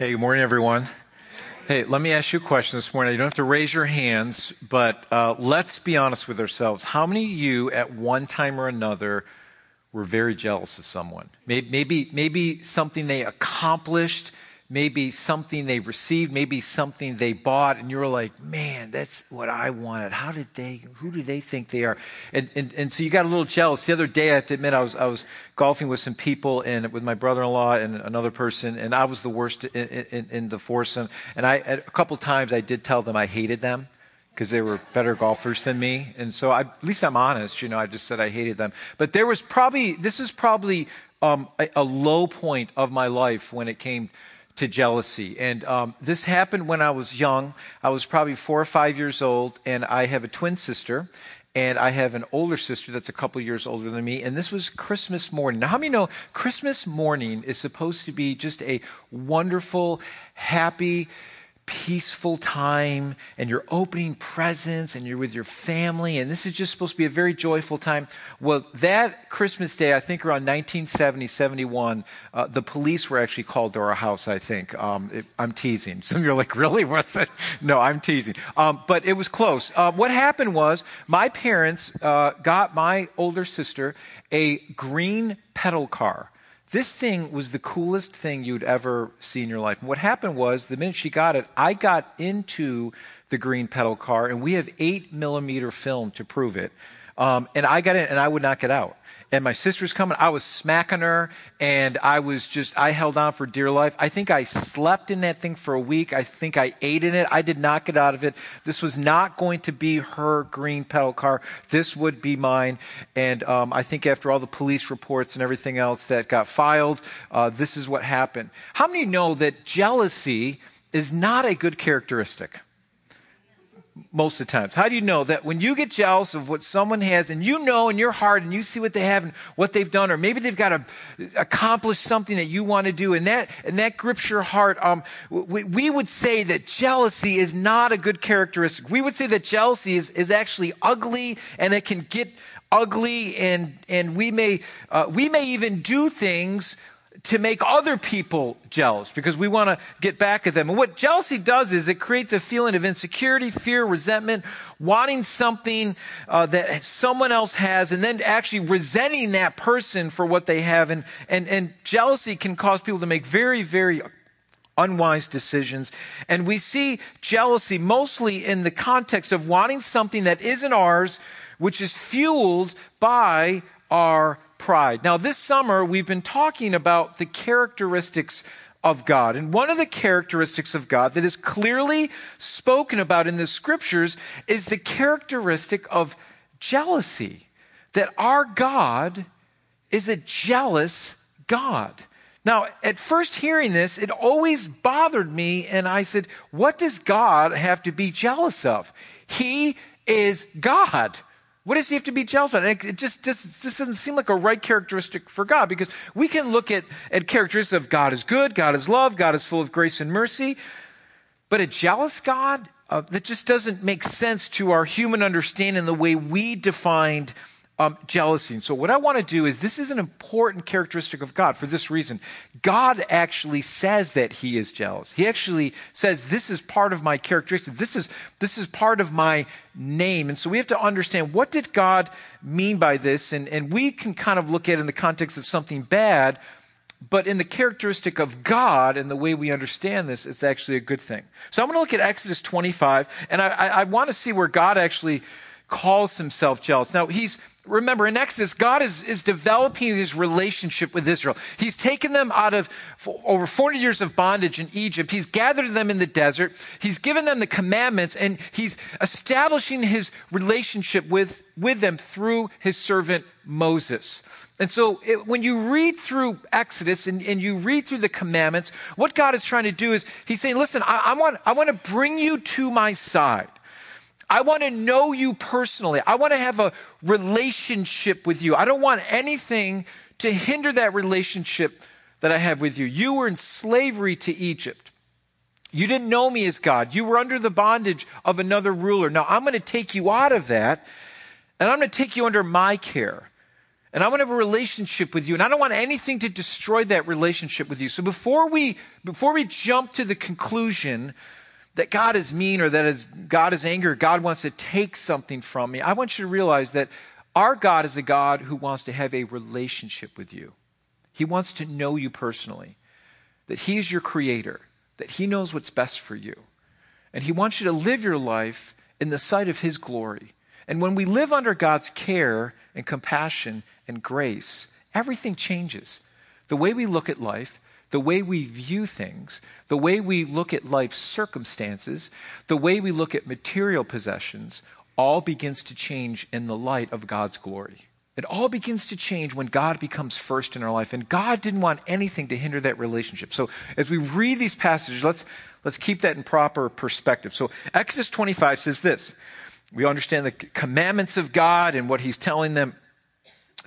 Hey, good morning, everyone. Hey, let me ask you a question this morning. You don't have to raise your hands, but uh, let's be honest with ourselves. How many of you, at one time or another, were very jealous of someone? Maybe, maybe, maybe something they accomplished maybe something they received, maybe something they bought, and you're like, man, that's what I wanted. How did they, who do they think they are? And, and, and so you got a little jealous. The other day, I have to admit, I was, I was golfing with some people and with my brother-in-law and another person, and I was the worst in, in, in the foursome. And I, a couple times, I did tell them I hated them because they were better golfers than me. And so I, at least I'm honest, you know, I just said I hated them. But there was probably, this is probably um, a, a low point of my life when it came to jealousy. And um, this happened when I was young. I was probably four or five years old, and I have a twin sister. And I have an older sister that's a couple years older than me. And this was Christmas morning. Now, how many know Christmas morning is supposed to be just a wonderful, happy, peaceful time and you're opening presents and you're with your family and this is just supposed to be a very joyful time. Well, that Christmas day, I think around 1970, 71, uh, the police were actually called to our house, I think. Um, it, I'm teasing. Some of you are like, really? What's it? No, I'm teasing. Um, but it was close. Uh, what happened was my parents uh, got my older sister a green pedal car. This thing was the coolest thing you'd ever see in your life. And what happened was, the minute she got it, I got into the green pedal car, and we have eight millimeter film to prove it. Um, and I got in, and I would not get out and my sister's coming. I was smacking her and I was just, I held on for dear life. I think I slept in that thing for a week. I think I ate in it. I did not get out of it. This was not going to be her green pedal car. This would be mine. And um, I think after all the police reports and everything else that got filed, uh, this is what happened. How many know that jealousy is not a good characteristic? Most of the times. How do you know that when you get jealous of what someone has and you know in your heart and you see what they have and what they've done, or maybe they've got to accomplish something that you want to do and that, and that grips your heart, um, we, we would say that jealousy is not a good characteristic. We would say that jealousy is, is actually ugly and it can get ugly and, and we may, uh, we may even do things to make other people jealous because we want to get back at them. And what jealousy does is it creates a feeling of insecurity, fear, resentment, wanting something uh, that someone else has, and then actually resenting that person for what they have. And, and, and jealousy can cause people to make very, very unwise decisions. And we see jealousy mostly in the context of wanting something that isn't ours, which is fueled by our pride. Now, this summer, we've been talking about the characteristics of God. And one of the characteristics of God that is clearly spoken about in the scriptures is the characteristic of jealousy. That our God is a jealous God. Now, at first hearing this, it always bothered me, and I said, What does God have to be jealous of? He is God. What does he have to be jealous about? It just, just, just doesn't seem like a right characteristic for God because we can look at, at characteristics of God is good, God is love, God is full of grace and mercy. But a jealous God, uh, that just doesn't make sense to our human understanding the way we defined um, jealousy. And so, what I want to do is this is an important characteristic of God for this reason. God actually says that He is jealous. He actually says, This is part of my characteristic. This is, this is part of my name. And so, we have to understand what did God mean by this? And, and we can kind of look at it in the context of something bad, but in the characteristic of God and the way we understand this, it's actually a good thing. So, I'm going to look at Exodus 25, and I, I, I want to see where God actually calls himself jealous. Now, he's remember in Exodus, God is, is developing his relationship with Israel. He's taken them out of over 40 years of bondage in Egypt. He's gathered them in the desert. He's given them the commandments and he's establishing his relationship with, with them through his servant Moses. And so it, when you read through Exodus and, and, you read through the commandments, what God is trying to do is he's saying, listen, I, I want, I want to bring you to my side. I want to know you personally. I want to have a relationship with you. I don't want anything to hinder that relationship that I have with you. You were in slavery to Egypt. You didn't know me as God. You were under the bondage of another ruler. Now I'm going to take you out of that and I'm going to take you under my care. And I want to have a relationship with you. And I don't want anything to destroy that relationship with you. So before we, before we jump to the conclusion that God is mean or that is, God is angry, God wants to take something from me, I want you to realize that our God is a God who wants to have a relationship with you. He wants to know you personally, that He is your creator, that He knows what's best for you. And He wants you to live your life in the sight of His glory. And when we live under God's care and compassion and grace, everything changes. The way we look at life, the way we view things, the way we look at life's circumstances, the way we look at material possessions, all begins to change in the light of God's glory. It all begins to change when God becomes first in our life. And God didn't want anything to hinder that relationship. So as we read these passages, let's, let's keep that in proper perspective. So Exodus 25 says this. We understand the commandments of God and what he's telling them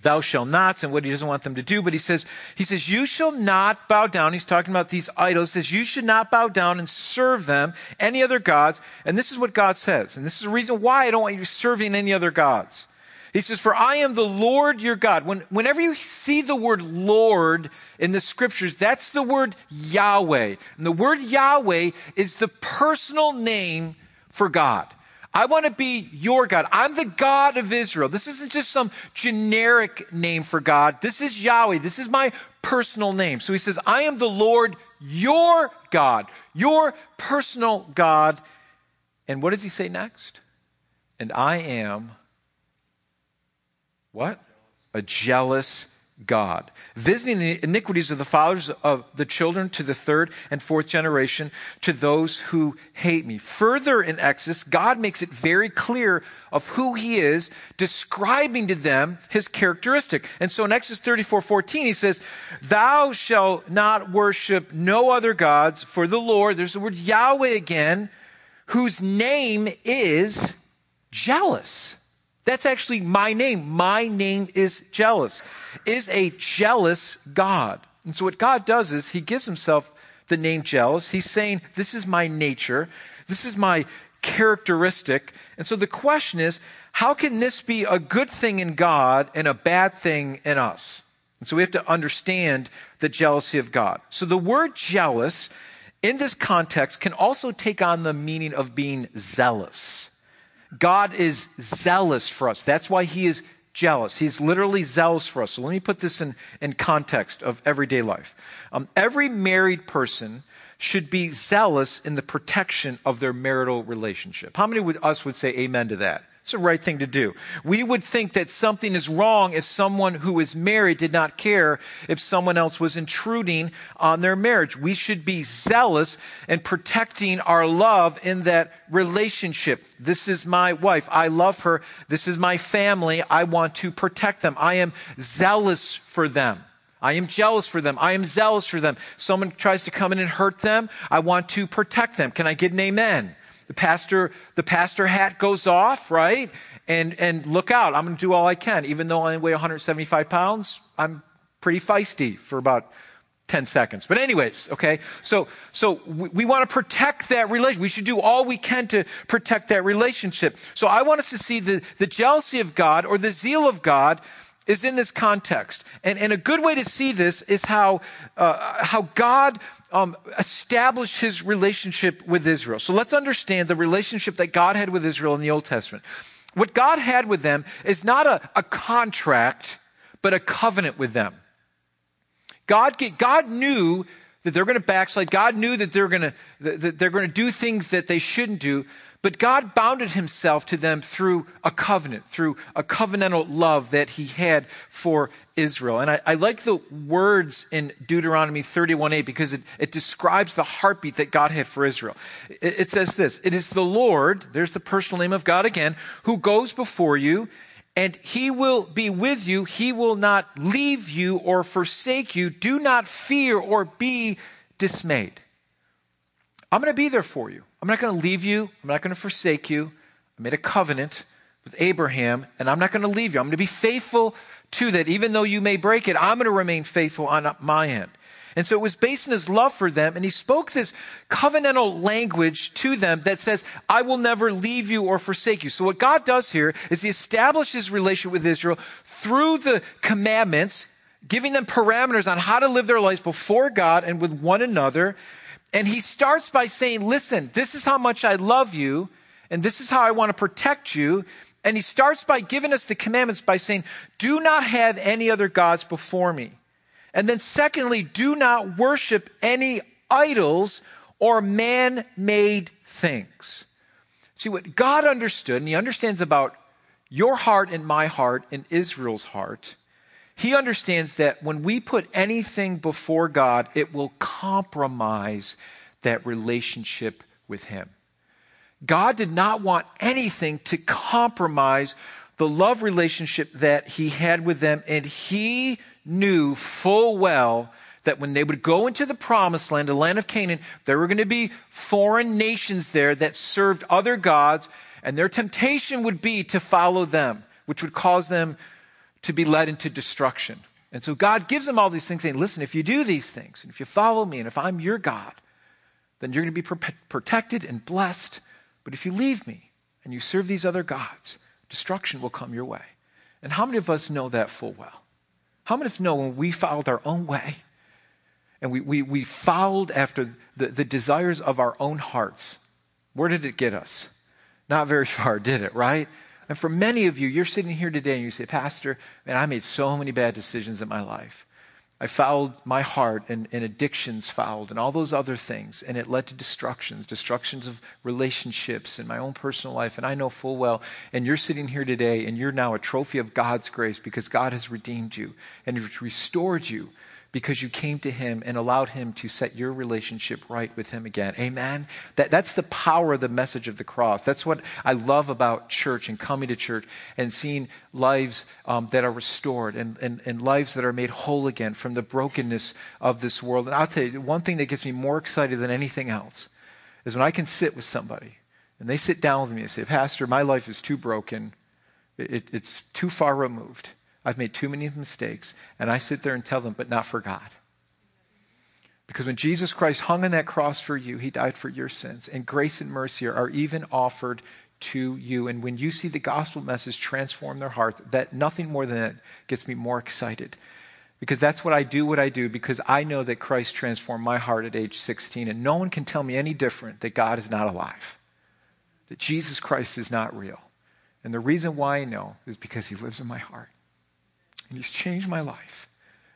thou shalt nots and what he doesn't want them to do. But he says, he says, you shall not bow down. He's talking about these idols. He says, you should not bow down and serve them, any other gods. And this is what God says. And this is the reason why I don't want you serving any other gods. He says, for I am the Lord your God. When, whenever you see the word Lord in the scriptures, that's the word Yahweh. And the word Yahweh is the personal name for God. I want to be your God. I'm the God of Israel. This isn't just some generic name for God. This is Yahweh. This is my personal name. So he says, I am the Lord, your God, your personal God. And what does he say next? And I am what? A jealous God, visiting the iniquities of the fathers of the children to the third and fourth generation to those who hate me. Further in Exodus, God makes it very clear of who he is, describing to them his characteristic. And so in Exodus 34, 14, he says, Thou shalt not worship no other gods, for the Lord, there's the word Yahweh again, whose name is jealous. That's actually my name. My name is jealous, is a jealous God. And so what God does is he gives himself the name jealous. He's saying, this is my nature. This is my characteristic. And so the question is, how can this be a good thing in God and a bad thing in us? And so we have to understand the jealousy of God. So the word jealous in this context can also take on the meaning of being zealous. God is zealous for us. That's why he is jealous. He's literally zealous for us. So let me put this in, in context of everyday life. Um, every married person should be zealous in the protection of their marital relationship. How many of us would say amen to that? It's the right thing to do. We would think that something is wrong if someone who is married did not care if someone else was intruding on their marriage. We should be zealous in protecting our love in that relationship. This is my wife. I love her. This is my family. I want to protect them. I am zealous for them. I am jealous for them. I am zealous for them. Someone tries to come in and hurt them. I want to protect them. Can I get an amen? The pastor, the pastor hat goes off, right? And, and look out. I'm going to do all I can. Even though I weigh 175 pounds, I'm pretty feisty for about 10 seconds. But anyways, okay. So, so we, we want to protect that relation. We should do all we can to protect that relationship. So I want us to see the, the jealousy of God or the zeal of God is in this context. And, and a good way to see this is how, uh, how God um, established his relationship with Israel. So let's understand the relationship that God had with Israel in the Old Testament. What God had with them is not a, a contract, but a covenant with them. God, God knew that they're going to backslide. God knew that they're going to, that they're going to do things that they shouldn't do. But God bounded himself to them through a covenant, through a covenantal love that he had for Israel. And I, I like the words in Deuteronomy 31:8 because it, it, describes the heartbeat that God had for Israel. It, it says this It is the Lord, there's the personal name of God again, who goes before you, and he will be with you. He will not leave you or forsake you. Do not fear or be dismayed. I'm going to be there for you. I'm not going to leave you. I'm not going to forsake you. I made a covenant with Abraham, and I'm not going to leave you. I'm going to be faithful to that. Even though you may break it, I'm going to remain faithful on my end. And so it was based on his love for them. And he spoke this covenantal language to them that says, I will never leave you or forsake you. So what God does here is he establishes relation with Israel through the commandments, giving them parameters on how to live their lives before God and with one another. And he starts by saying, listen, this is how much I love you. And this is how I want to protect you. And he starts by giving us the commandments by saying, do not have any other gods before me. And then, secondly, do not worship any idols or man made things. See, what God understood, and He understands about your heart and my heart and Israel's heart, He understands that when we put anything before God, it will compromise that relationship with Him. God did not want anything to compromise the love relationship that He had with them, and He knew full well that when they would go into the promised land, the land of Canaan, there were going to be foreign nations there that served other gods, and their temptation would be to follow them, which would cause them to be led into destruction. And so God gives them all these things, saying, Listen, if you do these things, and if you follow me, and if I'm your God, then you're going to be protected and blessed. But if you leave me and you serve these other gods, destruction will come your way. And how many of us know that full well? How many of you know when we followed our own way and we, we, we followed after the, the desires of our own hearts, where did it get us? Not very far, did it, right? And for many of you, you're sitting here today and you say, Pastor, man, I made so many bad decisions in my life. I fouled my heart and, and, addictions fouled and all those other things. And it led to destructions, destructions of relationships in my own personal life. And I know full well. And you're sitting here today and you're now a trophy of God's grace because God has redeemed you and restored you because you came to him and allowed him to set your relationship right with him again. Amen? That, that's the power of the message of the cross. That's what I love about church and coming to church and seeing lives um, that are restored and, and, and lives that are made whole again from the brokenness of this world. And I'll tell you, one thing that gets me more excited than anything else is when I can sit with somebody and they sit down with me and say, Pastor, my life is too broken. It, it's too far removed. I've made too many mistakes. And I sit there and tell them, but not for God. Because when Jesus Christ hung on that cross for you, he died for your sins. And grace and mercy are even offered to you. And when you see the gospel message transform their heart, that nothing more than that gets me more excited. Because that's what I do, what I do, because I know that Christ transformed my heart at age 16. And no one can tell me any different that God is not alive, that Jesus Christ is not real. And the reason why I know is because he lives in my heart and He's changed my life.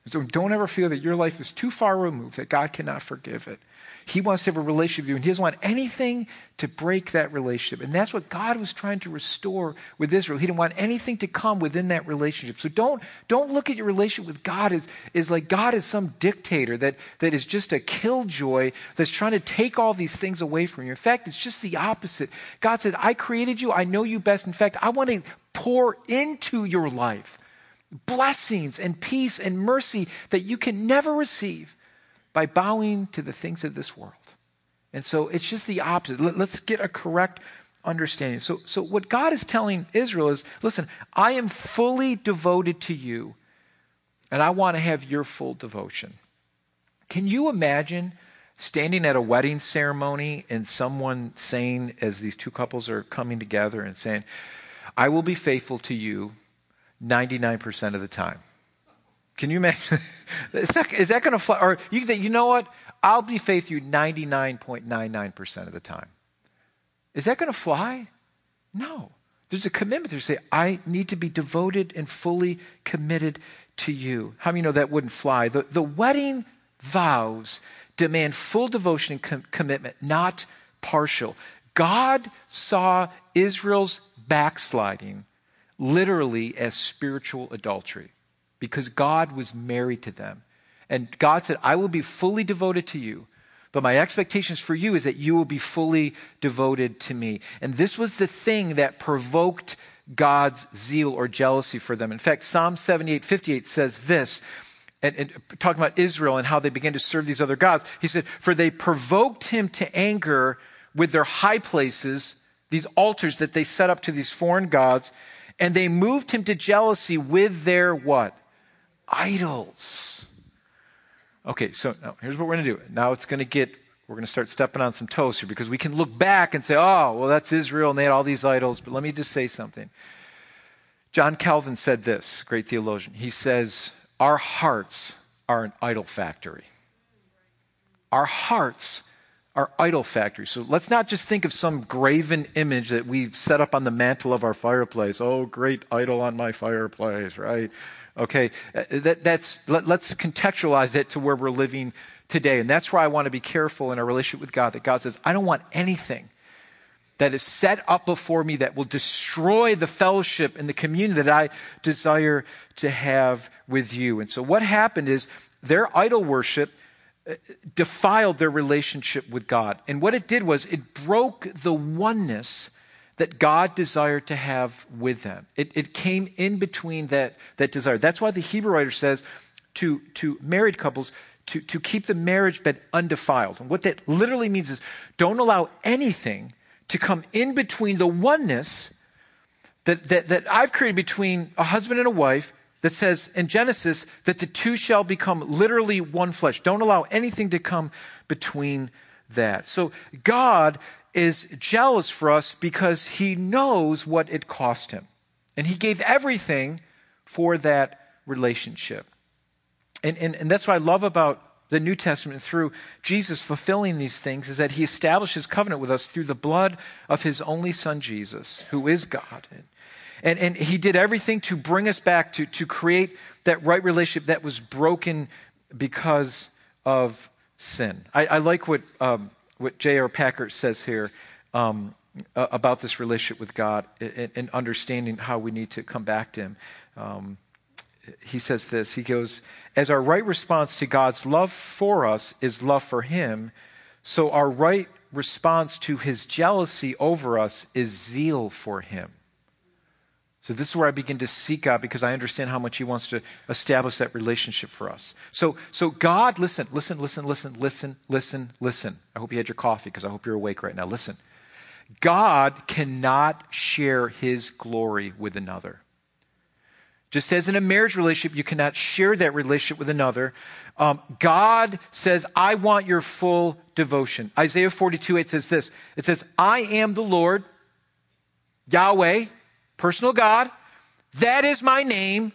And so don't ever feel that your life is too far removed, that God cannot forgive it. He wants to have a relationship with you, and He doesn't want anything to break that relationship. And that's what God was trying to restore with Israel. He didn't want anything to come within that relationship. So don't, don't look at your relationship with God as, as like God is some dictator that, that is just a killjoy that's trying to take all these things away from you. In fact, it's just the opposite. God says, I created you, I know you best. In fact, I want to pour into your life blessings and peace and mercy that you can never receive by bowing to the things of this world. And so it's just the opposite. Let, us get a correct understanding. So, so what God is telling Israel is listen, I am fully devoted to you, and I want to have your full devotion. Can you imagine standing at a wedding ceremony and someone saying, as these two couples are coming together and saying, I will be faithful to you 99% of the time. Can you imagine? is that, that going to fly? Or you can say, you know what? I'll be faithful 99.99% of the time. Is that going to fly? No. There's a commitment there say, I need to be devoted and fully committed to you. How many know that wouldn't fly? The, the wedding vows demand full devotion and com- commitment, not partial. God saw Israel's backsliding literally as spiritual adultery because God was married to them. And God said, I will be fully devoted to you. But my expectations for you is that you will be fully devoted to me. And this was the thing that provoked God's zeal or jealousy for them. In fact, Psalm 78 58 says this, and, and, talking about Israel and how they began to serve these other gods. He said, For they provoked him to anger with their high places, these altars that they set up to these foreign gods, and they moved him to jealousy with their what? Idols. Okay, so now here's what we're going to do. Now it's going to get, we're going to start stepping on some toes here because we can look back and say, oh, well, that's Israel and they had all these idols. But let me just say something. John Calvin said this, great theologian. He says, Our hearts are an idol factory. Our hearts are idol factories. So let's not just think of some graven image that we've set up on the mantle of our fireplace. Oh, great idol on my fireplace, right? Okay, uh, that, that's, let, let's contextualize it to where we're living today. And that's why I want to be careful in our relationship with God that God says, I don't want anything that is set up before me that will destroy the fellowship and the communion that I desire to have with you. And so what happened is their idol worship defiled their relationship with God. And what it did was it broke the oneness that God desired to have with them. It, it came in between that, that desire. That's why the Hebrew writer says to, to married couples to, to keep the marriage bed undefiled. And what that literally means is don't allow anything to come in between the oneness that, that, that I've created between a husband and a wife that says in Genesis that the two shall become literally one flesh. Don't allow anything to come between that. So God is jealous for us because he knows what it cost him. And he gave everything for that relationship. And, and, and that's what I love about the New Testament through Jesus fulfilling these things is that he establishes covenant with us through the blood of his only son Jesus, who is God. And, and he did everything to bring us back to, to create that right relationship that was broken because of sin. I, I like what, um, what J.R. Packer says here um, about this relationship with God and, and, understanding how we need to come back to him. Um, he says this He goes, As our right response to God's love for us is love for him, so our right response to his jealousy over us is zeal for him. So this is where I begin to seek God because I understand how much He wants to establish that relationship for us. So, so God, listen, listen, listen, listen, listen, listen, listen. I hope you had your coffee because I hope you're awake right now. Listen. God cannot share His glory with another. Just as in a marriage relationship, you cannot share that relationship with another. Um, God says, I want your full devotion. Isaiah 42 8 says this It says, I am the Lord, Yahweh, personal God. That is my name.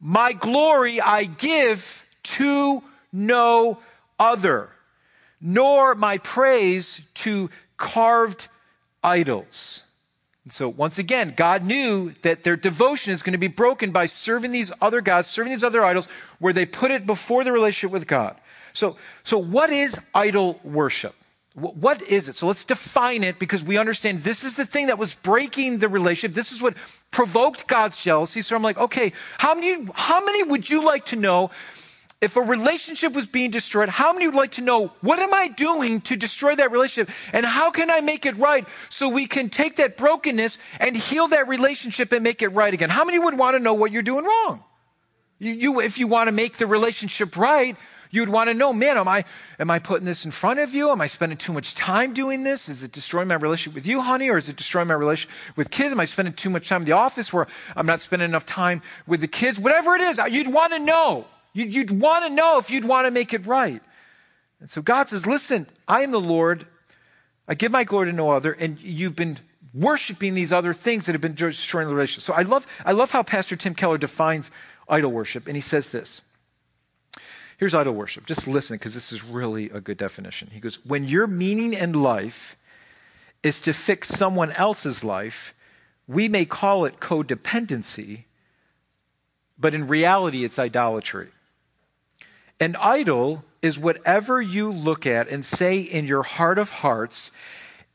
My glory I give to no other, nor my praise to carved idols. And so, once again, God knew that their devotion is going to be broken by serving these other gods, serving these other idols, where they put it before the relationship with God. So, so what is idol worship? What is it? So let's define it because we understand this is the thing that was breaking the relationship. This is what provoked God's jealousy. So I'm like, okay, how many, how many would you like to know if a relationship was being destroyed? How many would like to know what am I doing to destroy that relationship and how can I make it right so we can take that brokenness and heal that relationship and make it right again? How many would want to know what you're doing wrong? You, you if you want to make the relationship right, You'd want to know, man, am I, am I putting this in front of you? Am I spending too much time doing this? Is it destroying my relationship with you, honey? Or is it destroying my relationship with kids? Am I spending too much time in the office where I'm not spending enough time with the kids? Whatever it is, you'd want to know. You'd, you'd want to know if you'd want to make it right. And so God says, listen, I am the Lord. I give my glory to no other. And you've been worshiping these other things that have been destroying the relationship. So I love, I love how Pastor Tim Keller defines idol worship. And he says this. Here's idol worship. Just listen because this is really a good definition. He goes, When your meaning in life is to fix someone else's life, we may call it codependency, but in reality, it's idolatry. An idol is whatever you look at and say in your heart of hearts,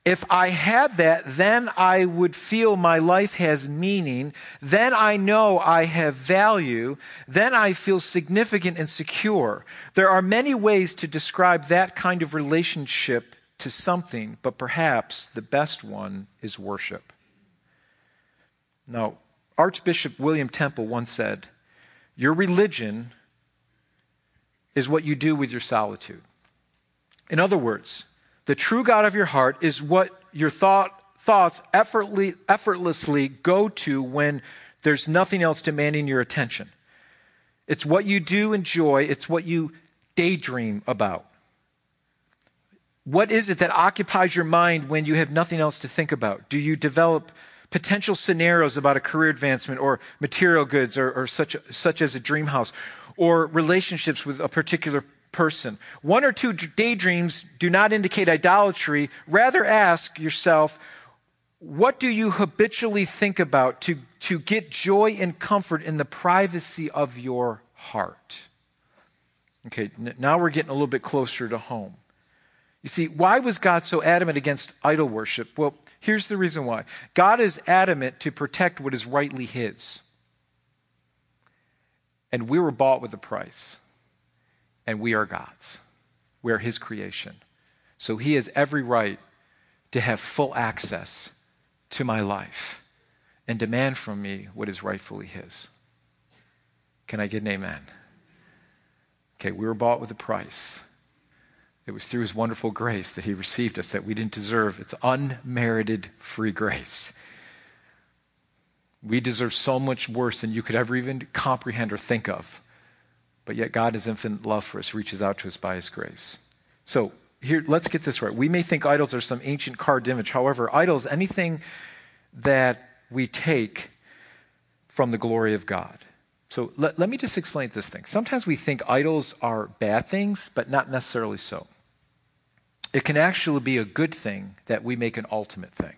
if I had that, then I would feel my life has meaning. Then I know I have value. Then I feel significant and secure. There are many ways to describe that kind of relationship to something, but perhaps the best one is worship. Now, Archbishop William Temple once said, Your religion is what you do with your solitude. In other words, the true God of your heart is what your thought, thoughts effortlessly, effortlessly go to when there's nothing else demanding your attention. It's what you do enjoy, it's what you daydream about? What is it that occupies your mind when you have nothing else to think about? Do you develop potential scenarios about a career advancement or material goods or, or such, such as a dream house or relationships with a particular person? One or two daydreams do not indicate idolatry. Rather, ask yourself, what do you habitually think about to, to get joy and comfort in the privacy of your heart? Okay, now we're getting a little bit closer to home. You see, why was God so adamant against idol worship? Well, here's the reason why God is adamant to protect what is rightly His. And we were bought with a price, and we are God's. We are His creation. So He has every right to have full access to my life and demand from me what is rightfully His. Can I get an amen? Okay, we were bought with a price. It was through His wonderful grace that He received us that we didn't deserve. It's unmerited free grace. We deserve so much worse than you could ever even comprehend or think of. But yet, God, His infinite love for us, reaches out to us by His grace. So, here, let's get this right. We may think idols are some ancient carved image. However, idols, anything that we take from the glory of God. So let, let me just explain this thing. Sometimes we think idols are bad things, but not necessarily so. It can actually be a good thing that we make an ultimate thing.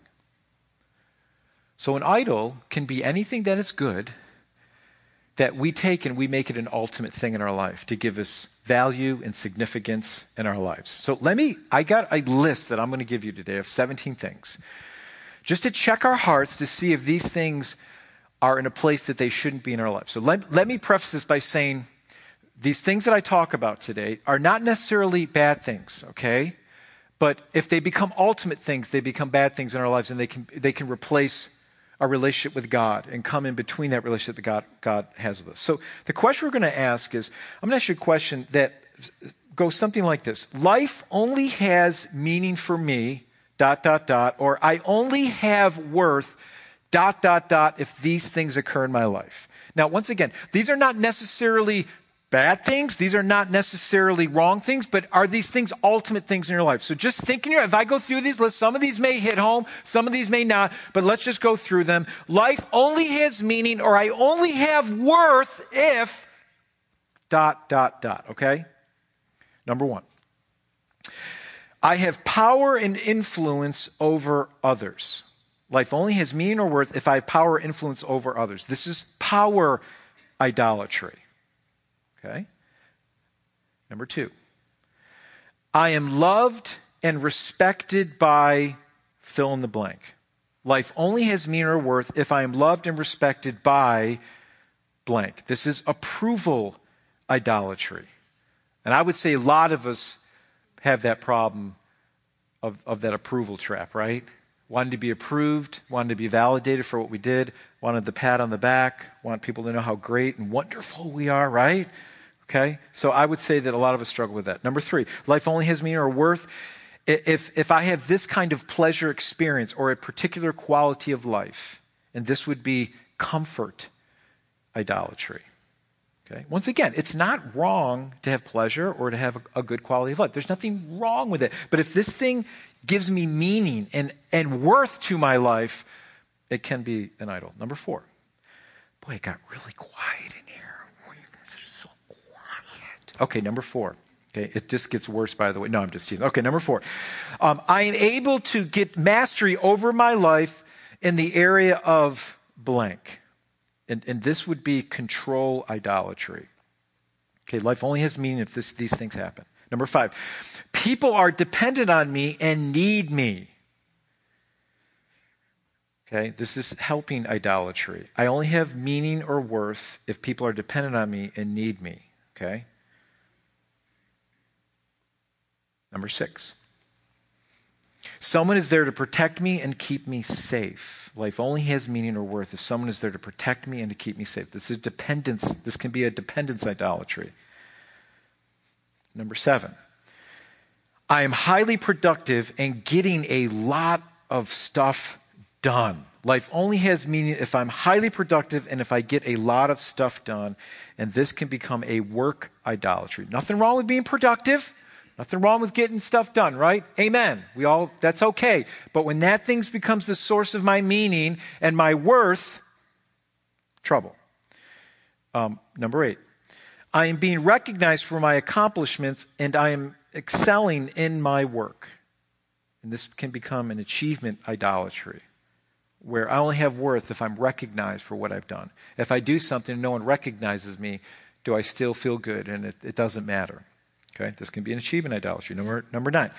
So an idol can be anything that is good that we take and we make it an ultimate thing in our life to give us value and significance in our lives. So let me, I got a list that I'm going to give you today of 17 things. Just to check our hearts to see if these things are in a place that they shouldn't be in our lives. So let, let me preface this by saying these things that I talk about today are not necessarily bad things, okay? But if they become ultimate things, they become bad things in our lives and they can, they can replace our relationship with God and come in between that relationship that God, God has with us. So the question we're going to ask is I'm going to ask you a question that goes something like this Life only has meaning for me, dot, dot, dot, or I only have worth, dot, dot, dot, if these things occur in my life. Now, once again, these are not necessarily bad things. These are not necessarily wrong things, but are these things ultimate things in your life? So just think in your, if I go through these lists, some of these may hit home, some of these may not, but let's just go through them. Life only has meaning or I only have worth if dot, dot, dot, okay? Number one. I have power and influence over others. Life only has meaning or worth if I have power influence over others. This is power idolatry. Okay? Number two, I am loved and respected by fill in the blank. Life only has meaning or worth if I am loved and respected by blank. This is approval idolatry. And I would say a lot of us have that problem of, of that approval trap, right? Wanted to be approved, wanted to be validated for what we did, wanted the pat on the back, want people to know how great and wonderful we are, right? Okay? So I would say that a lot of us struggle with that. Number three, life only has meaning or worth if, if I have this kind of pleasure experience or a particular quality of life, and this would be comfort idolatry. Okay? Once again, it's not wrong to have pleasure or to have a, a, good quality of life. There's nothing wrong with it. But if this thing gives me meaning and, and worth to my life, it can be an idol. Number four. Boy, it got really quiet Okay, number four. Okay, it just gets worse, by the way. No, I'm just teasing. Okay, number four. Um, I am able to get mastery over my life in the area of blank. And, and this would be control idolatry. Okay, life only has meaning if this, these things happen. Number five, people are dependent on me and need me. Okay, this is helping idolatry. I only have meaning or worth if people are dependent on me and need me. Okay? Number six. Someone is there to protect me and keep me safe. Life only has meaning or worth if someone is there to protect me and to keep me safe. This is dependence. This can be a dependence idolatry. Number seven. I am highly productive and getting a lot of stuff done. Life only has meaning if I'm highly productive and if I get a lot of stuff done. And this can become a work idolatry. Nothing wrong with being productive. Nothing wrong with getting stuff done, right? Amen. We all, that's okay. But when that thing becomes the source of my meaning and my worth, trouble. Um, number eight, I am being recognized for my accomplishments and I am excelling in my work. And this can become an achievement idolatry where I only have worth if I'm recognized for what I've done. If I do something and no one recognizes me, do I still feel good? And it, it doesn't matter. Okay, this can be an achievement idolatry. Number, number nine,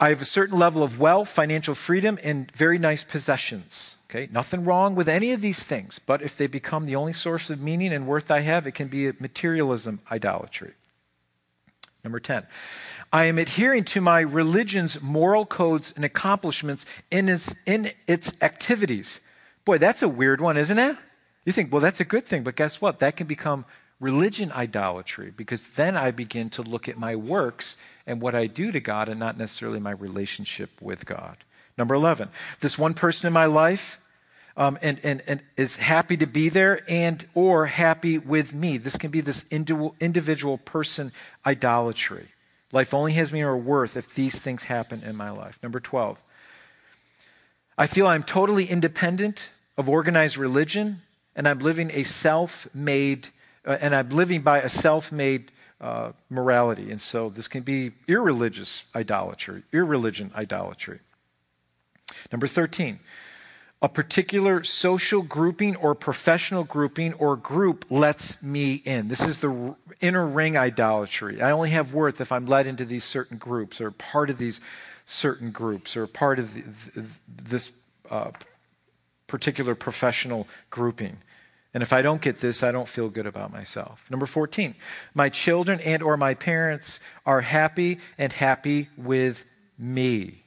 I have a certain level of wealth, financial freedom, and very nice possessions. Okay, nothing wrong with any of these things, but if they become the only source of meaning and worth I have, it can be materialism idolatry. Number 10, I am adhering to my religion's moral codes and accomplishments in its, in its activities. Boy, that's a weird one, isn't it? You think, well, that's a good thing, but guess what? That can become religion idolatry because then I begin to look at my works and what I do to God and not necessarily my relationship with God. Number 11, this one person in my life um, and, and, and is happy to be there and or happy with me. This can be this individual person idolatry. Life only has meaning or worth if these things happen in my life. Number 12, I feel I'm totally independent of organized religion and I'm living a self made and I'm living by a self made uh, morality. And so this can be irreligious idolatry, irreligion idolatry. Number 13, a particular social grouping or professional grouping or group lets me in. This is the inner ring idolatry. I only have worth if I'm led into these certain groups or part of these certain groups or part of the, this uh, particular professional grouping. And if I don't get this, I don't feel good about myself. Number 14, my children and or my parents are happy and happy with me.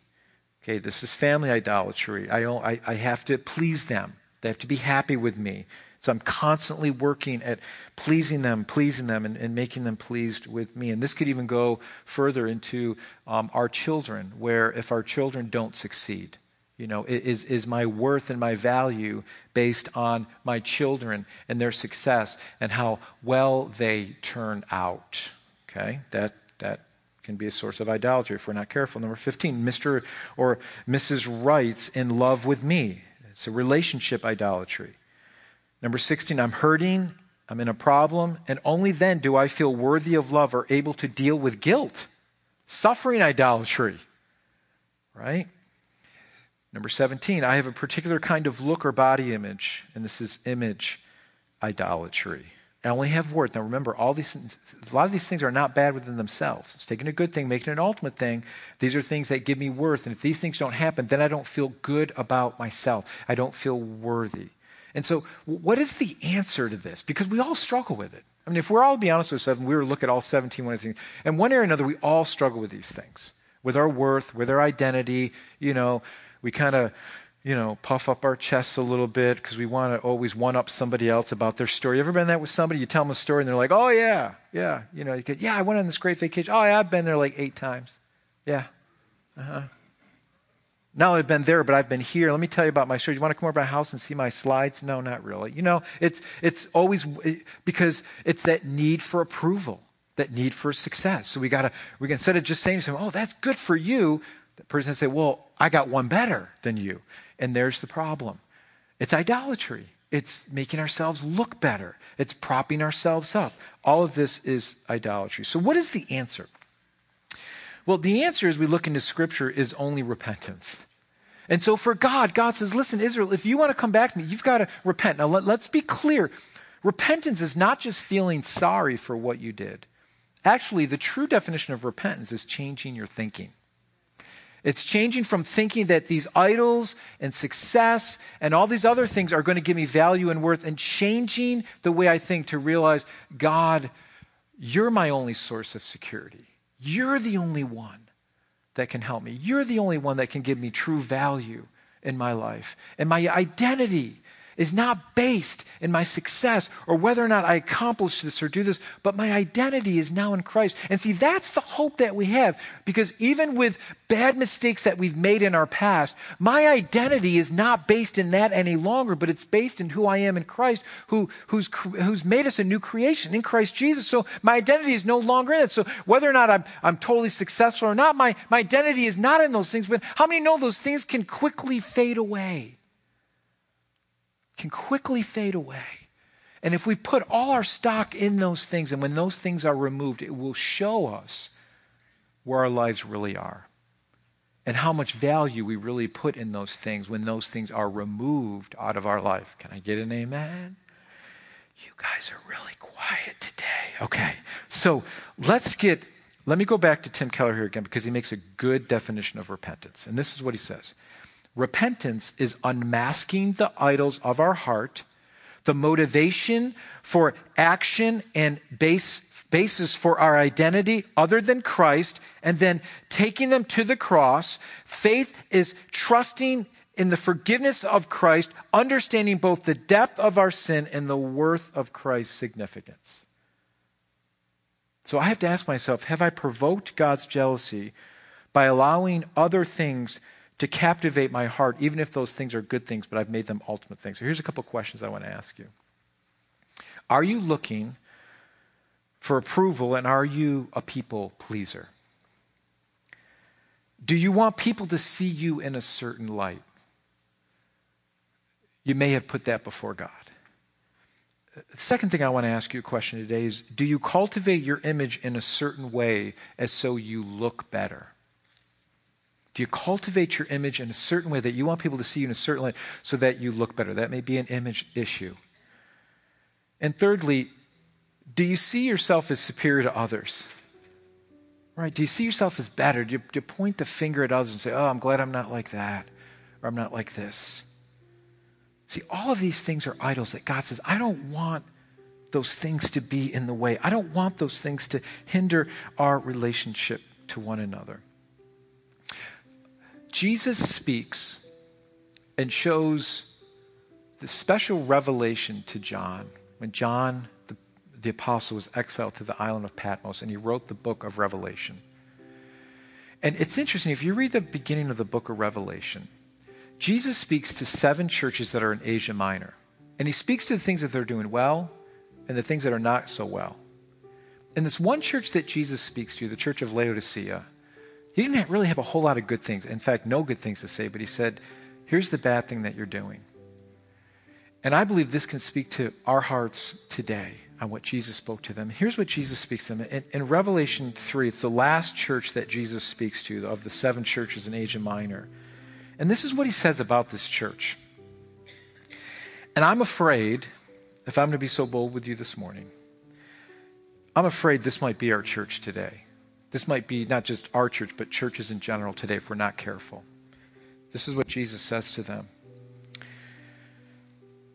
Okay, this is family idolatry. I, I, I have to please them. They have to be happy with me. So I'm constantly working at pleasing them, pleasing them, and, and making them pleased with me. And this could even go further into um, our children, where if our children don't succeed, you know, is, is my worth and my value based on my children and their success and how well they turn out? Okay, that, that can be a source of idolatry if we're not careful. Number 15, Mr. or Mrs. Right's in love with me. It's a relationship idolatry. Number 16, I'm hurting, I'm in a problem, and only then do I feel worthy of love or able to deal with guilt. Suffering idolatry, right? Number 17, I have a particular kind of look or body image, and this is image idolatry. I only have worth. Now remember, all these a lot of these things are not bad within themselves. It's taking a good thing, making it an ultimate thing. These are things that give me worth. And if these things don't happen, then I don't feel good about myself. I don't feel worthy. And so, what is the answer to this? Because we all struggle with it. I mean, if we're all to be honest with ourselves, we were to look at all 17 one things, and one area or another, we all struggle with these things. With our worth, with our identity, you know, we kind of, you know, puff up our chests a little bit because we want to always one up somebody else about their story. You ever been that with somebody? You tell them a story and they're like, oh, yeah, yeah. You know, you get, yeah, I went on this great vacation. Oh, yeah, I've been there like eight times. Yeah. Uh huh. Only I've been there, but I've been here. Let me tell you about my story. You want to come over to my house and see my slides? No, not really. You know, it's, it's always because it's that need for approval, that need for success. So we got to, we can, instead of just saying to someone, oh, that's good for you, the person say, well, I got one better than you. And there's the problem. It's idolatry. It's making ourselves look better. It's propping ourselves up. All of this is idolatry. So, what is the answer? Well, the answer as we look into Scripture is only repentance. And so, for God, God says, listen, Israel, if you want to come back to me, you've got to repent. Now, let, let's be clear. Repentance is not just feeling sorry for what you did. Actually, the true definition of repentance is changing your thinking. It's changing from thinking that these idols and success and all these other things are going to give me value and worth and changing the way I think to realize, God, you're my only source of security. You're the only one that can help me. You're the only one that can give me true value in my life. And my identity is not based in my success or whether or not I accomplish this or do this, but my identity is now in Christ. And see, that's the hope that we have because even with bad mistakes that we've made in our past, my identity is not based in that any longer, but it's based in who I am in Christ, who, who's, who's made us a new creation in Christ Jesus. So my identity is no longer in it. So whether or not I'm, I'm totally successful or not, my, my identity is not in those things. But how many know those things can quickly fade away? Can quickly fade away. And if we put all our stock in those things, and when those things are removed, it will show us where our lives really are and how much value we really put in those things when those things are removed out of our life. Can I get an amen? You guys are really quiet today. Okay, so let's get, let me go back to Tim Keller here again because he makes a good definition of repentance. And this is what he says Repentance is unmasking the idols of our heart, the motivation for action and base, basis for our identity other than Christ, and then taking them to the cross. Faith is trusting in the forgiveness of Christ, understanding both the depth of our sin and the worth of Christ's significance. So I have to ask myself have I provoked God's jealousy by allowing other things to captivate my heart, even if those things are good things, but I've made them ultimate things. So here's a couple questions I want to ask you. Are you looking for approval and are you a people pleaser? Do you want people to see you in a certain light? You may have put that before God. The second thing I want to ask you a question today is Do you cultivate your image in a certain way as so you look better? Do you cultivate your image in a certain way that you want people to see you in a certain way so that you look better? That may be an image issue. And thirdly, do you see yourself as superior to others? Right? Do you see yourself as better? Do you, do you point the finger at others and say, oh, I'm glad I'm not like that, or I'm not like this? See, all of these things are idols that God says, I don't want those things to be in the way. I don't want those things to hinder our relationship to one another. Jesus speaks and shows the special revelation to John when John, the, the apostle, was exiled to the island of Patmos and he wrote the book of Revelation. And it's interesting, if you read the beginning of the book of Revelation, Jesus speaks to seven churches that are in Asia Minor. And he speaks to the things that they're doing well and the things that are not so well. And this one church that Jesus speaks to, the church of Laodicea, he didn't really have a whole lot of good things. In fact, no good things to say, but he said, Here's the bad thing that you're doing. And I believe this can speak to our hearts today on what Jesus spoke to them. Here's what Jesus speaks to them. In, in, Revelation 3, it's the last church that Jesus speaks to of the seven churches in Asia Minor. And this is what he says about this church. And I'm afraid, if I'm going to be so bold with you this morning, I'm afraid this might be our church today. This might be not just our church, but churches in general today if we're not careful. This is what Jesus says to them.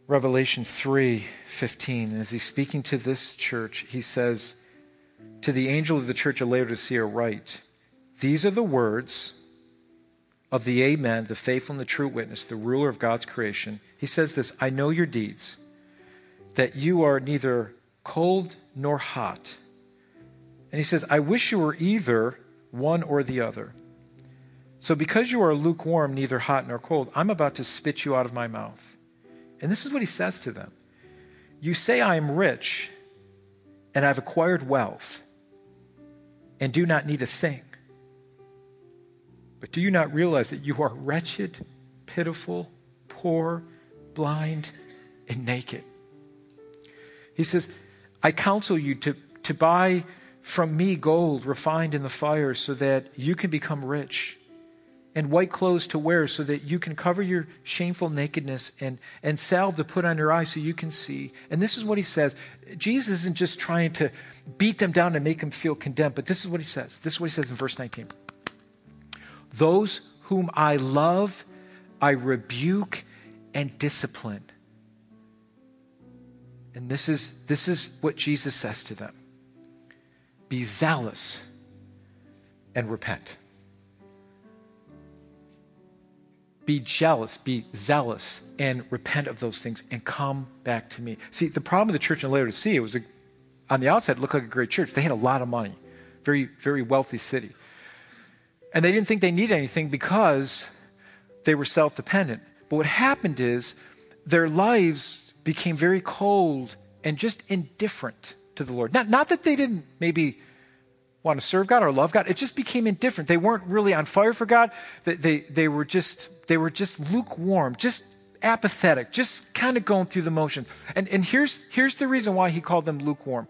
Revelation 3:15 as he's speaking to this church he says to the angel of the church of Laodicea write these are the words of the amen the faithful and the true witness the ruler of God's creation he says this I know your deeds that you are neither cold nor hot and he says, I wish you were either one or the other. So because you are lukewarm, neither hot nor cold, I'm about to spit you out of my mouth. And this is what he says to them You say, I am rich and I've acquired wealth and do not need a thing. But do you not realize that you are wretched, pitiful, poor, blind, and naked? He says, I counsel you to, to buy from me gold refined in the fire so that you can become rich and white clothes to wear so that you can cover your shameful nakedness and, and salve to put on your eyes so you can see. And this is what he says. Jesus isn't just trying to beat them down and make them feel condemned, but this is what he says. This is what he says in verse 19. Those whom I love, I rebuke and discipline. And this is, this is what Jesus says to them be zealous and repent. be jealous, be zealous, and repent of those things and come back to me. See, the problem with the church in Laodicea was a, on the outside, it looked like a great church. They had a lot of money, very, very wealthy city. And they didn't think they needed anything because they were self dependent. But what happened is their lives became very cold and just indifferent to the Lord. Not, not that they didn't maybe want to serve God or love God. It just became indifferent. They weren't really on fire for God. They, they, they, were, just, they were just lukewarm, just apathetic, just kind of going through the motion. And, and here's, here's the reason why he called them lukewarm.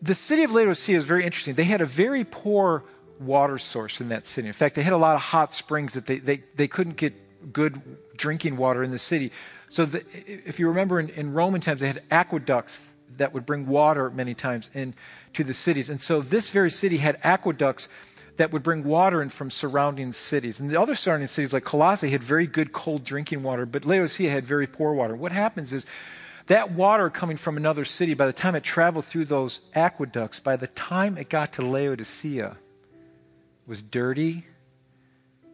The city of Laodicea is very interesting. They had a very poor water source in that city. In fact, they had a lot of hot springs that they, they, they couldn't get good drinking water in the city. So the, if you remember in, in Roman times, they had aqueducts that would bring water many times into the cities. And so this very city had aqueducts that would bring water in from surrounding cities. And the other surrounding cities, like Colossae, had very good cold drinking water, but Laodicea had very poor water. What happens is that water coming from another city, by the time it traveled through those aqueducts, by the time it got to Laodicea, it was dirty,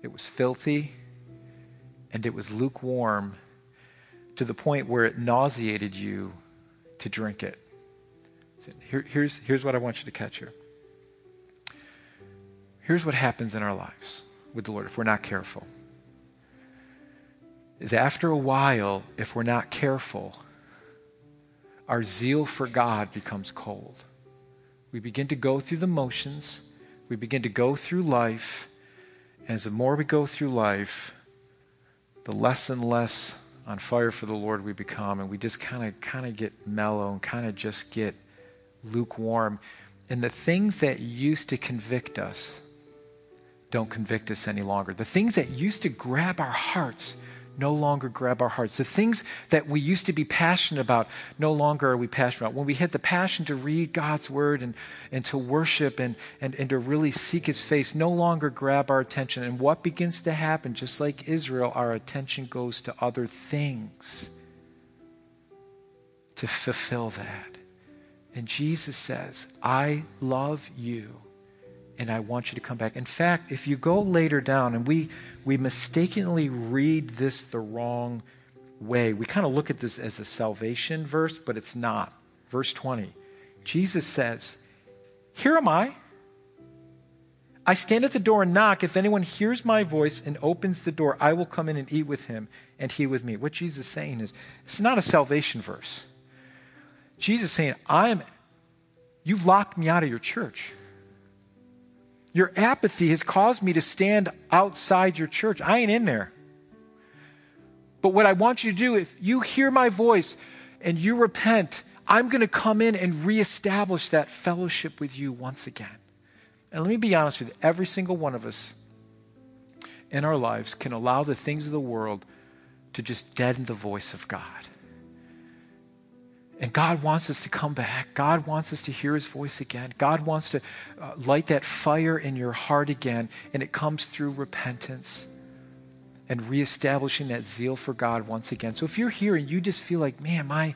it was filthy, and it was lukewarm to the point where it nauseated you to drink it. Here, here's, here's what I want you to catch here. Here's what happens in our lives with the Lord if we're not careful. Is after a while, if we're not careful, our zeal for God becomes cold. We begin to go through the motions, we begin to go through life, and as the more we go through life, the less and less on fire for the Lord we become, and we just kind of kind of get mellow and kind of just get lukewarm. And the things that used to convict us don't convict us any longer. The things that used to grab our hearts no longer grab our hearts. The things that we used to be passionate about, no longer are we passionate about. When we had the passion to read God's word and, and to worship and, and, and to really seek his face, no longer grab our attention. And what begins to happen, just like Israel, our attention goes to other things to fulfill that. And Jesus says, I love you and I want you to come back. In fact, if you go later down, and we, we mistakenly read this the wrong way, we kind of look at this as a salvation verse, but it's not. Verse 20, Jesus says, Here am I. I stand at the door and knock. If anyone hears my voice and opens the door, I will come in and eat with him and he with me. What Jesus is saying is, it's not a salvation verse. Jesus is saying, I am, you've locked me out of your church. Your apathy has caused me to stand outside your church. I ain't in there. But what I want you to do, if you hear my voice and you repent, I'm going to come in and reestablish that fellowship with you once again. And let me be honest with you every single one of us in our lives can allow the things of the world to just deaden the voice of God. And God wants us to come back. God wants us to hear his voice again. God wants to uh, light that fire in your heart again. And it comes through repentance and reestablishing that zeal for God once again. So if you're here and you just feel like, man, my,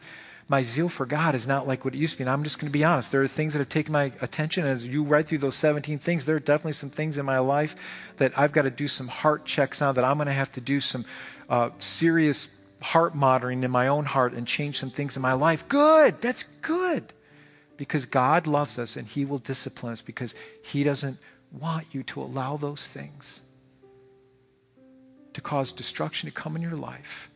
my zeal for God is not like what it used to be, and I'm just going to be honest, there are things that have taken my attention. As you read through those 17 things, there are definitely some things in my life that I've got to do some heart checks on, that I'm going to have to do some uh, serious heart monitoring in my own heart and change some things in my life. Good. That's good. Because God loves us and He will discipline us because He doesn't want you to allow those things to cause destruction to come in your life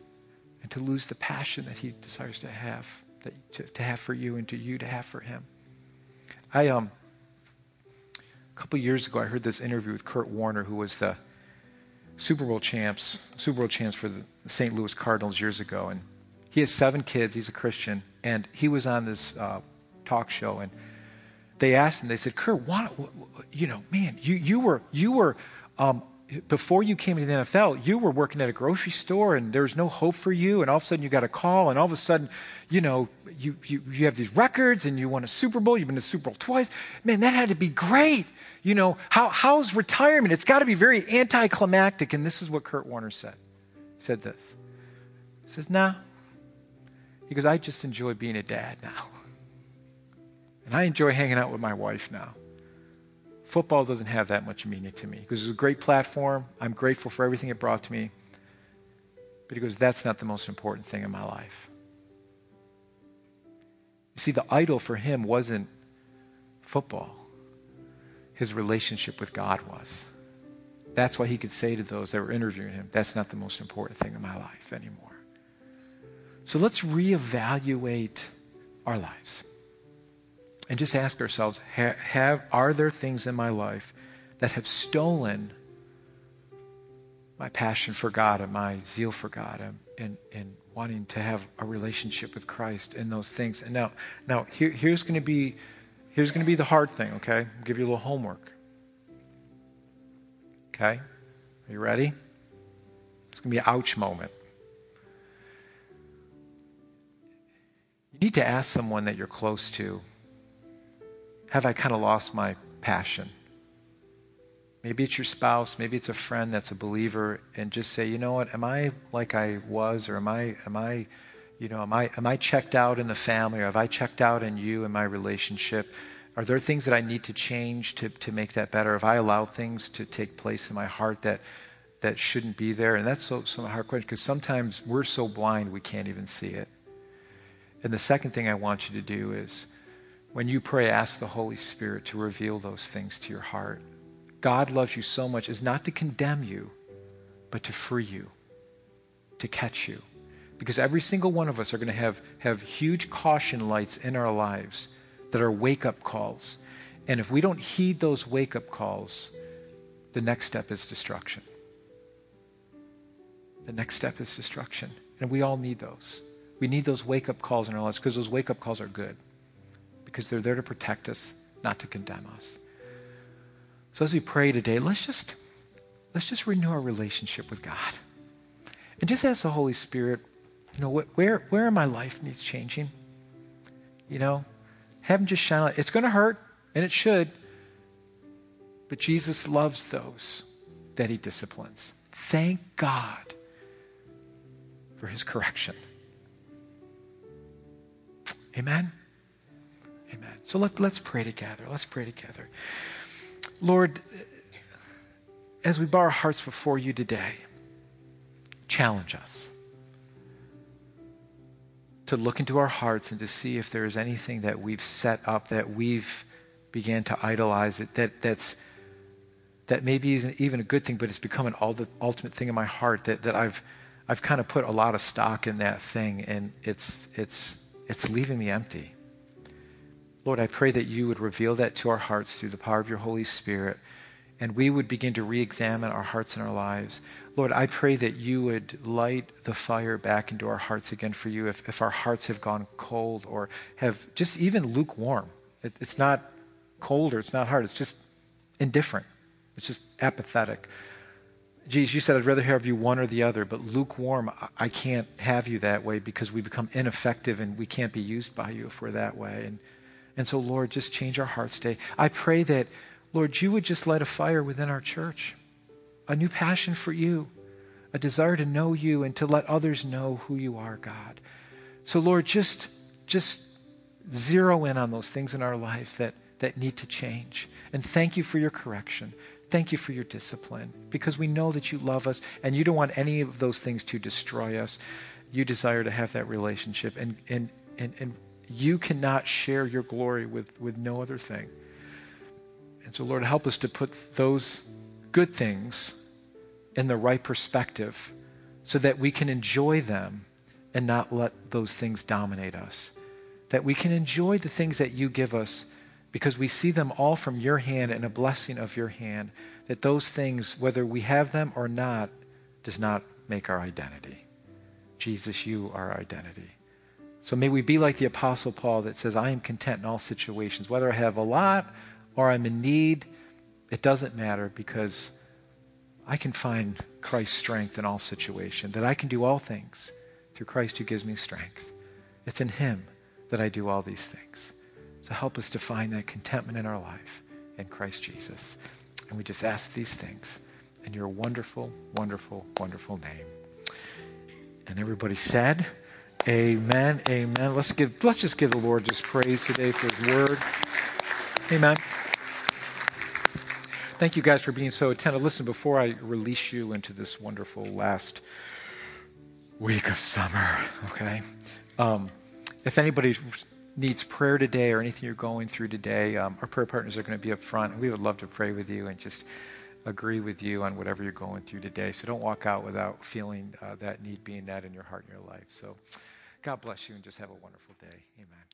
and to lose the passion that He desires to have, that, to, to have for you and to you to have for Him. I, um, a couple years ago, I heard this interview with Kurt Warner, who was the Super Bowl champs, Super Bowl champs for the St. Louis Cardinals years ago, and he has seven kids. He's a Christian, and he was on this uh, talk show, and they asked him. They said, "Kurt, why, you know, man, you you were you were." Um, before you came to the NFL, you were working at a grocery store and there was no hope for you, and all of a sudden you got a call, and all of a sudden, you know, you, you, you have these records and you won a Super Bowl, you've been to Super Bowl twice. Man, that had to be great you know, how, how's retirement? It's got to be very anticlimactic. And this is what Kurt Warner said. He said this. He says, nah. He goes, I just enjoy being a dad now. And I enjoy hanging out with my wife now. Football doesn't have that much meaning to me because it's a great platform. I'm grateful for everything it brought to me. But he goes, That's not the most important thing in my life. You see, the idol for him wasn't football, his relationship with God was. That's why he could say to those that were interviewing him, That's not the most important thing in my life anymore. So let's reevaluate our lives and just ask ourselves have, are there things in my life that have stolen my passion for God and my zeal for God and, and, and wanting to have a relationship with Christ and those things. And now, now here, here's going to be here's going to be the hard thing. Okay, I'll give you a little homework. Okay, are you ready? It's going to be an ouch moment. You need to ask someone that you're close to. Have I kind of lost my passion? Maybe it's your spouse, maybe it's a friend that's a believer, and just say, you know what, am I like I was, or am I, am I, you know, am I, am I checked out in the family, or have I checked out in you in my relationship? Are there things that I need to change to, to make that better? Have I allowed things to take place in my heart that, that shouldn't be there? And that's so, so hard question because sometimes we're so blind we can't even see it. And the second thing I want you to do is when you pray, ask the Holy Spirit to reveal those things to your heart. God loves you so much is not to condemn you, but to free you, to catch you. Because every single one of us are going to have, have huge caution lights in our lives that are wake up calls. And if we don't heed those wake up calls, the next step is destruction. The next step is destruction. And we all need those. We need those wake up calls in our lives because those wake up calls are good, because they're there to protect us, not to condemn us. So as we pray today, let's just let's just renew our relationship with God. And just ask the Holy Spirit, you know, where where in my life needs changing? You know, him just shine. It's going to hurt, and it should. But Jesus loves those that he disciplines. Thank God for his correction. Amen? Amen. So let, let's pray together. Let's pray together. Lord, as we bow our hearts before you today, challenge us to look into our hearts and to see if there is anything that we've set up that we've began to idolize it that that's that maybe isn't even a good thing but it's become an all the ultimate thing in my heart that, that I've I've kind of put a lot of stock in that thing and it's it's it's leaving me empty. Lord, I pray that you would reveal that to our hearts through the power of your Holy Spirit, and we would begin to re examine our hearts and our lives. Lord, I pray that you would light the fire back into our hearts again for you if, if our hearts have gone cold or have just even lukewarm. It, it's not cold or it's not hard, it's just indifferent, it's just apathetic. Jesus, you said I'd rather have you one or the other, but lukewarm, I can't have you that way because we become ineffective and we can't be used by you if we're that way. And and so, Lord, just change our hearts today. I pray that, Lord, you would just light a fire within our church, a new passion for you, a desire to know you and to let others know who you are, God. So, Lord, just, just zero in on those things in our lives that, that need to change. And thank you for your correction. Thank you for your discipline because we know that you love us and you don't want any of those things to destroy us. You desire to have that relationship and, and, and, and you cannot share your glory with, with no other thing. And so, Lord, help us to put those good things in the right perspective so that we can enjoy them and not let those things dominate us. That we can enjoy the things that you give us because we see them all from your hand and a blessing of your hand. That those things, whether we have them or not, does not make our identity. Jesus, you are our identity. So may we be like the Apostle Paul that says, I am content in all situations. Whether I have a lot or I'm in need, it doesn't matter because I can find Christ's strength in all situations, that I can do all things through Christ who gives me strength. It's in Him that I do all these things. So help us to find that contentment in our life in Christ Jesus. And we just ask these things in your wonderful, wonderful, wonderful name. And everybody said, Amen. Amen. Let's give let's just give the Lord just praise today for his word. Amen. Thank you guys for being so attentive. Listen, before I release you into this wonderful last week of summer, okay? Um, if anybody needs prayer today or anything you're going through today, um, our prayer partners are going to be up front. We would love to pray with you and just agree with you on whatever you're going through today. So don't walk out without feeling uh, that need being met in your heart and your life. So God bless you and just have a wonderful day. Amen.